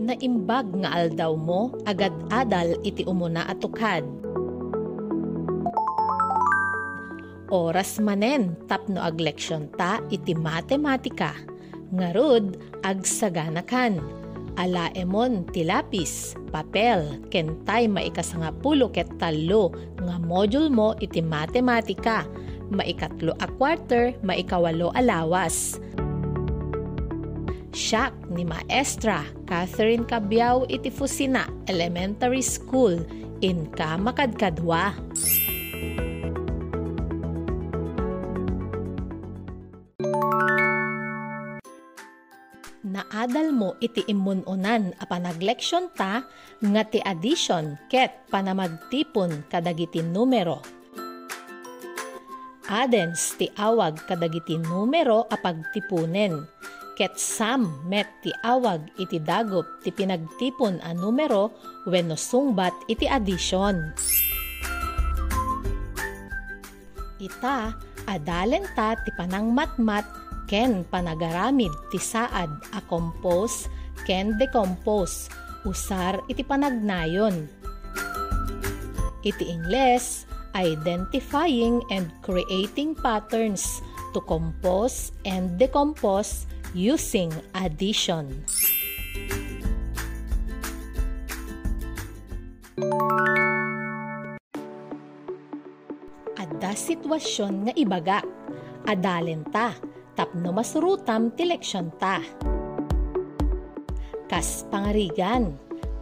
Naimbag nga aldaw mo, agad adal iti umuna atukad. Oras manen tapno ag leksyon ta iti matematika. Ngarud ag saganakan. Alaemon ti lapis, papel, kentay maikasangapulo ket talo nga module mo iti matematika. Maikatlo a quarter, maikawalo alawas. Siak ni Maestra Catherine Cabiao iti Fusina Elementary School in Kamakadkadwa. Naadal mo iti imununan a panagleksyon ta nga ti addition ket panamagtipon kadagiti numero. Adens ti awag kadagiti numero a pagtipunen ket sum met ti awag iti dagop ti pinagtipon a numero wenno sungbat iti addition. Ita adalen ta ti panang matmat ken panagaramid ti saad a compose ken decompose usar iti panagnayon. Iti Ingles, identifying and creating patterns to compose and decompose using addition. Adda sitwasyon nga ibaga, adalen ta, tapno masurutam ti leksyon ta. Kas pangarigan,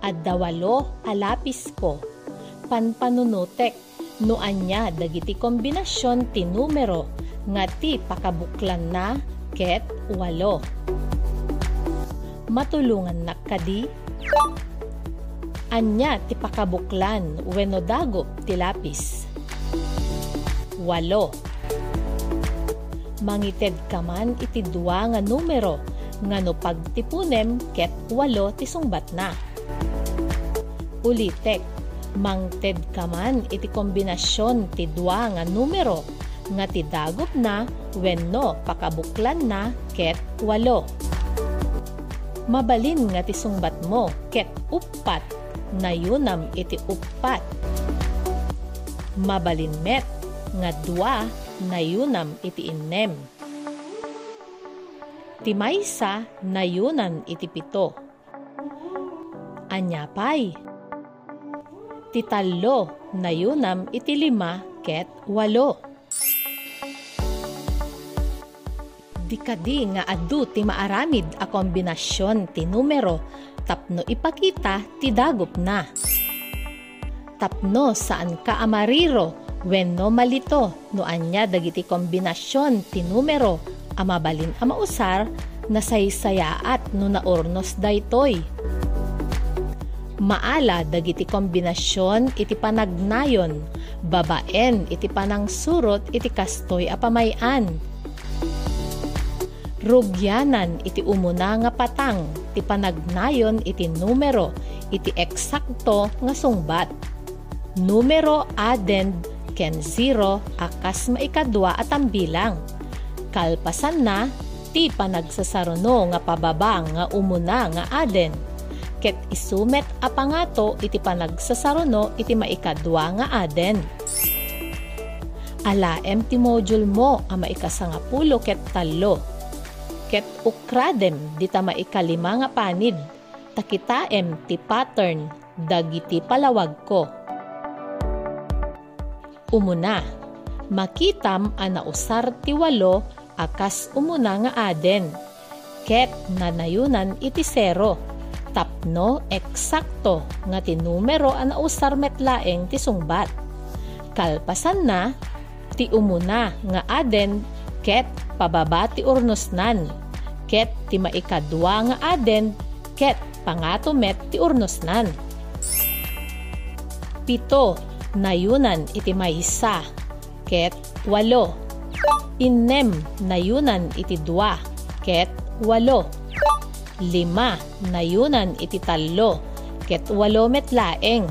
addawalo alapis ko, panpanunutek, no anya dagiti kombinasyon ti numero nga ti pakabuklan na ket walo. Matulungan na kadi? Anya ti pakabuklan wenno dagop ti lapis. Walo. Mangited ka man iti dua nga numero nga no pagtipunem ket walo ti sungbat na. Ulitek, mangted ka man iti kombinasyon ti dua nga numero nga ti dagop na wenno pakabuklan na ket walo. Mabalin nga ti sungbat mo ket uppat na yunam iti uppat. Mabalin met nga dua na yunam iti innem. Ti maysa na yunan iti pito. Anyapay. Ti talo na yunam iti lima ket walo. Di kadi nga adu ti maaramid a kombinasyon ti numero. Tapno ipakita ti dagop na. Tapno saan ka amariro? Wenno malito. No anya dagiti kombinasyon ti numero. A mabalin a mausar na saysayaat no naornos daytoy. Maala dagiti kombinasyon iti panagnayon, babaen iti panang surot iti kastoy a pamayan rugyanan iti umuna nga patang ti panagnayon iti numero iti eksakto nga sungbat. Numero aden ken zero akas maikadwa at ang bilang. Kalpasan na ti panagsasaruno nga pababa nga umuna nga aden. Ket isumet a pangato iti panagsasaruno iti maikadwa nga aden. Alaem ti module mo a maikasangapulo ket talo ket ukradem dita maikalima nga panid takitaem ti pattern dagiti palawag ko. Umuna, makitam ana usar ti walo akas umuna nga aden. Ket nanayunan iti zero. Tapno eksakto nga ti numero ana usar metlaeng ti sungbat. Kalpasan na ti umuna nga aden ket pababa ti urnosnan ket ti maikadwa nga aden ket pangatomet ti urnosnan. Pito, nayunan iti maysa ket walo. Innem, nayunan iti dua ket walo. Lima, nayunan iti talo ket walo metlaeng.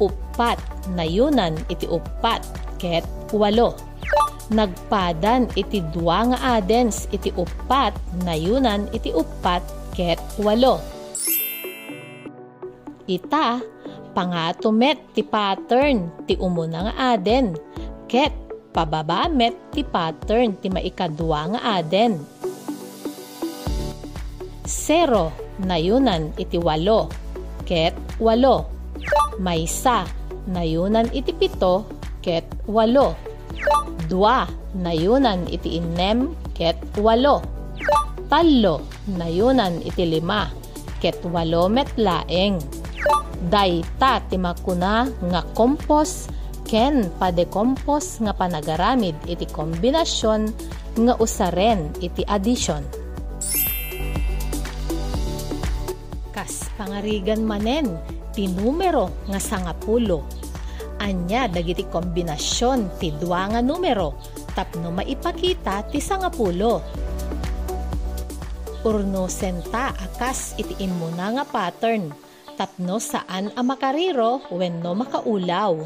Upat, nayunan iti upat ket walo nagpadan iti dua nga adens iti upat nayunan iti upat ket walo. Ita, pangatumet ti pattern ti umuna nga aden. Ket, pababa met ti pattern ti maikadwa nga aden. Zero, nayunan iti walo. Ket, walo. Maysa, nayunan iti pito. Ket, walo. Dua, nayunan iti inem. Ket, walo. Talo, nayunan iti lima. Ket, walo met laeng dayta ti makuna nga kompos ken padekompos nga panagaramid iti kombinasyon nga usaren iti addition. Kas pangarigan manen ti numero nga sangapulo. Anya dagiti kombinasyon ti dua nga numero tapno maipakita ti sangapulo. Urno senta akas iti imuna nga pattern tapno saan ang makariro wenno makaulaw.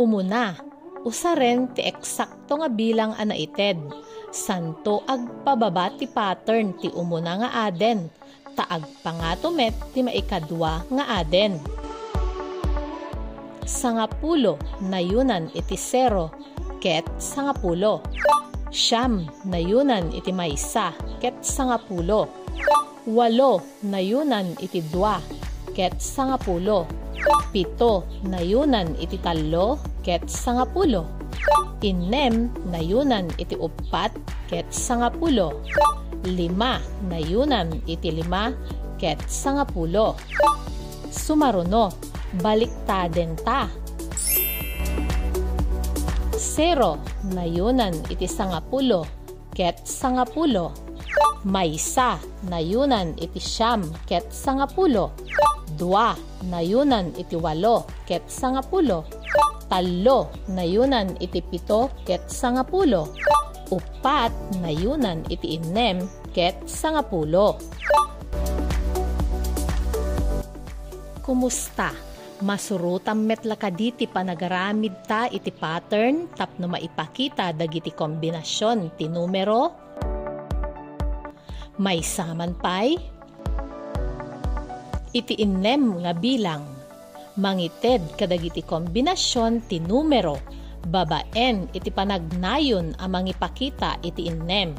Umuna, usaren ti eksakto nga bilang anaited. Santo agpababa ti pattern ti umuna nga aden. Taag pangatomet ti maikadwa nga aden. Sangapulo nayunan iti zero ket sangapulo. Siyam nayunan iti maysa ket sangapulo walo nayunan iti dua ket sangapulo. Pito nayunan iti talo ket sangapulo. Inem nayunan iti upat ket sangapulo. Lima nayunan iti lima ket sangapulo. Sumaruno baliktaden ta. Zero nayunan iti sangapulo ket sangapulo maysa nayunan iti siyam ket sangapulo. Dua nayunan iti walo ket sangapulo. Talo nayunan iti pito ket sangapulo. Upat nayunan iti inem ket sangapulo. Kumusta? Masurutam metla kaditi panagaramid ta iti pattern tapno maipakita dagiti kombinasyon ti numero may saman pay? Iti inem nga bilang. Mangited kadagiti kombinasyon ti numero. Babaen iti panagnayon ang mangipakita iti inem.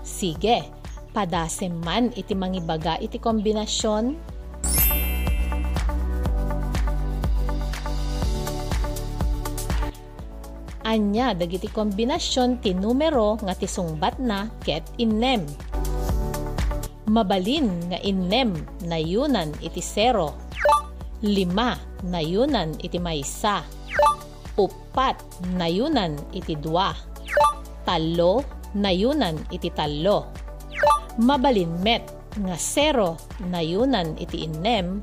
Sige, padasem man iti mangibaga iti kombinasyon anya dagiti kombinasyon ti numero nga ti sungbat na ket inem. Mabalin nga inem na yunan iti zero, lima na yunan iti maysa, upat na yunan iti dua, talo na yunan iti talo, mabalin met nga zero na yunan iti inem,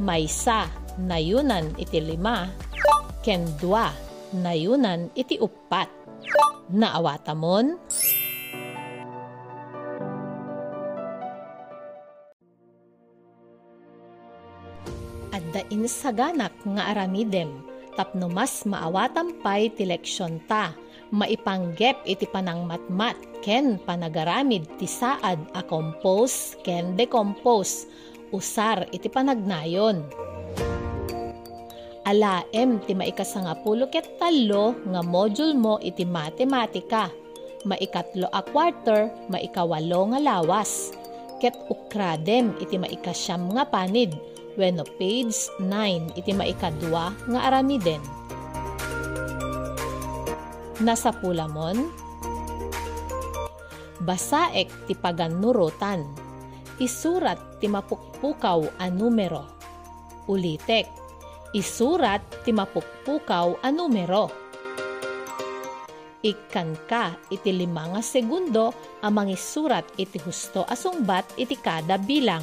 maysa na yunan iti lima, ken dua na yunan iti upat. Naawatamon? adda insaganak nga aramidem tapno mas maawatampay ti leksyon ta maipanggep iti panangmatmat ken panagaramid ti saad a compose ken decompose usar iti panagnayon alaem ti maikasangapulo ket talo nga module mo iti matematika. Maikatlo a quarter maikawalo nga lawas. Ket ukradem iti maikasyam nga panid. Wenno page 9 iti maikadwa nga aramiden. Nasa pulamon, basaek ti paganurutan, isurat ti mapukpukaw a numero. Ulitek, isurat ti mapukpukaw a numero. Ikan ka iti lima nga segundo amang isurat iti husto asungbat iti kada bilang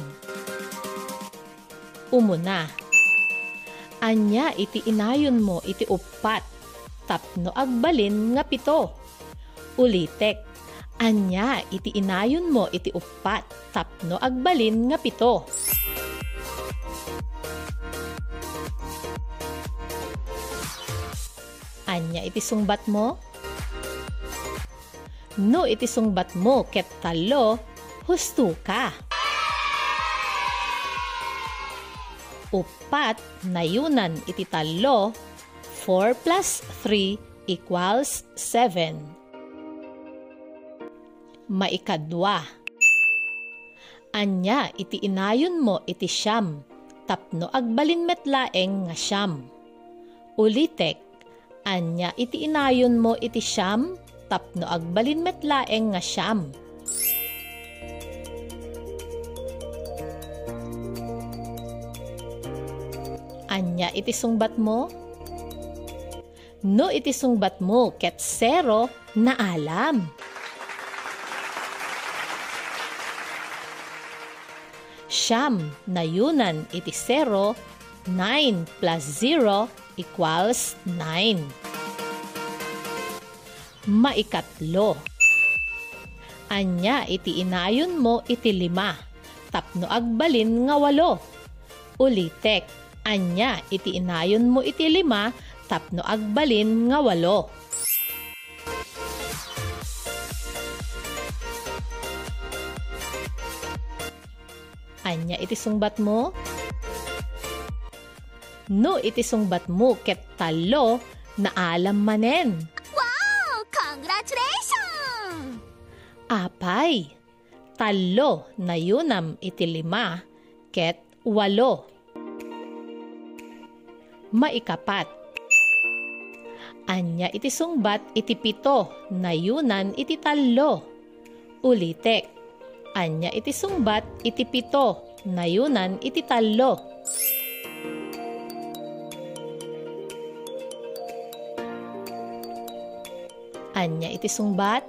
umuna. Anya iti inayon mo iti upat, tapno agbalin nga pito. Ulitek, anya iti inayon mo iti upat, tapno agbalin nga pito. Anya iti sungbat mo? No iti sungbat mo ket talo, husto ka. Upat na yunan iti talo, 4 plus 3 equals 7. Maikadwa. Anya iti inayon mo iti siyam, tapno agbalin metlaeng nga siyam. Ulitek, anya iti inayon mo iti siyam, tapno agbalin metlaeng nga siyam. Anya iti sungbat mo? No iti sungbat mo ket zero na alam. Siyam na yunan iti zero, 9 plus 0 equals 9. Maikatlo. Anya iti inayon mo iti lima, tapno agbalin nga walo. Ulitek, anya iti inayon mo iti lima, tapno agbalin nga walo. Anya iti sungbat mo? No iti sungbat mo ket talo na alam manen. Wow! Congratulations! Apay, talo na yunam iti lima ket walo. Maikapat. Anya iti sungbat iti pito na yunan iti talo. Ulitek. Anya iti sungbat iti pito na yunan iti talo. Anya iti sungbat?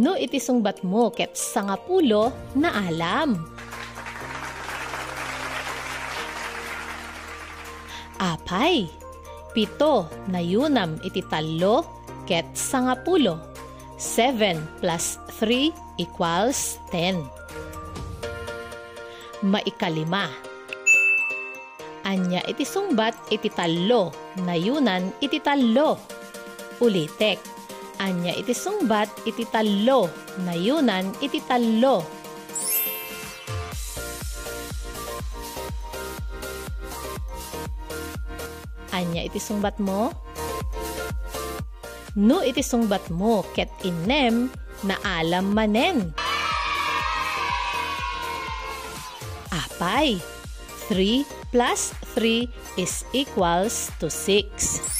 No iti sungbat mo ket sangapulo na alam. Apay, pito na yunam iti talo ket sangapulo. 7 plus 3 equals 10. Maikalima. Anya iti sungbat iti talo na yunan iti talo. Ulitek. Anya iti sungbat iti talo na yunan iti talo. Anya iti sungbat mo? No iti sungbat mo ket inem na alam manen. Apay, 3 plus 3 is equals to 6.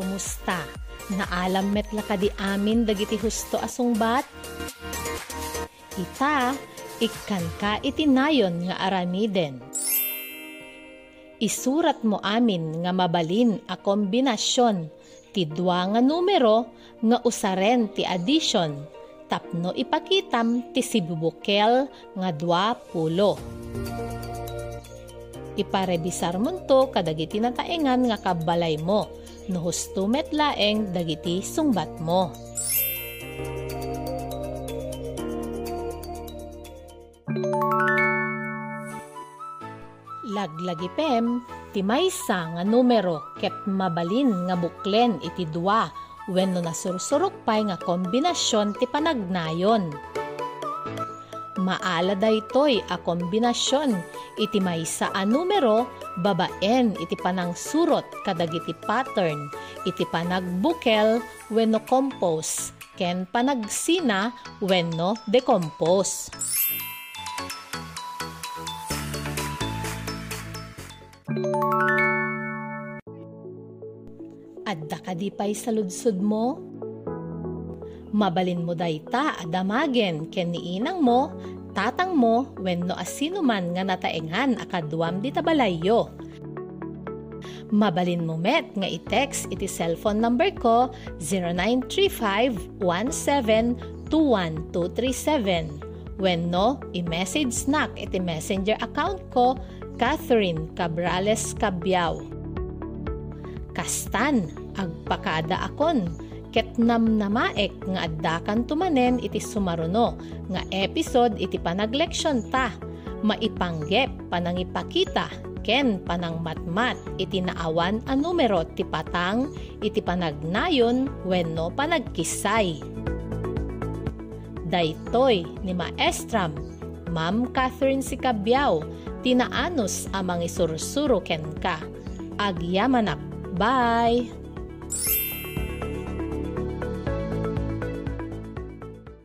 Kumusta? Naalam metla ka di amin dagiti husto asungbat? Ita, ikkan ka itinayon nga aramiden. Isurat mo amin nga mabalin a kombinasyon ti dua nga numero nga usaren ti addition tapno ipakitam ti sibubukel nga dua pulo. Iparebisar mo to kadagiti nataengan nga kabalay mo no husto metlaeng dagiti sungbat mo. Laglagipem, ti maysa nga numero ket mabalin nga buklen iti dua wenno nasursurok pay nga kombinasyon ti panagnayon. Maala daytoy a kombinasyon. Iti maysa a numero babaen. Iti panangsurot kadagiti pattern. Iti panagbukel wenno compose. Ken panagsina wenno decompose. Adda ka di pay sa ludsud mo? Mabalin mo dayta adamagen. Ken niinang mo, tatang mo, wenno asino man nga nataengan akaduam di tabalayyo. Mabalin mo met nga i-text iti cellphone number ko 0935-1721-237. Wenno, i-message snack iti messenger account ko Catherine Cabrales Cabiao. Kastan, agpakada akon, ket namnamaek nga addakan tumanen iti sumaruno, nga episode iti panagleksyon ta, maipanggep panangipakita, ken panang matmat iti naawan a numero ti patang iti panagnayon wenno panagkisay. Daytoy ni Maestram Ma'am Catherine si Kabyaw, tinaanos amang isursuro ken ka. Agyamanak. Bye!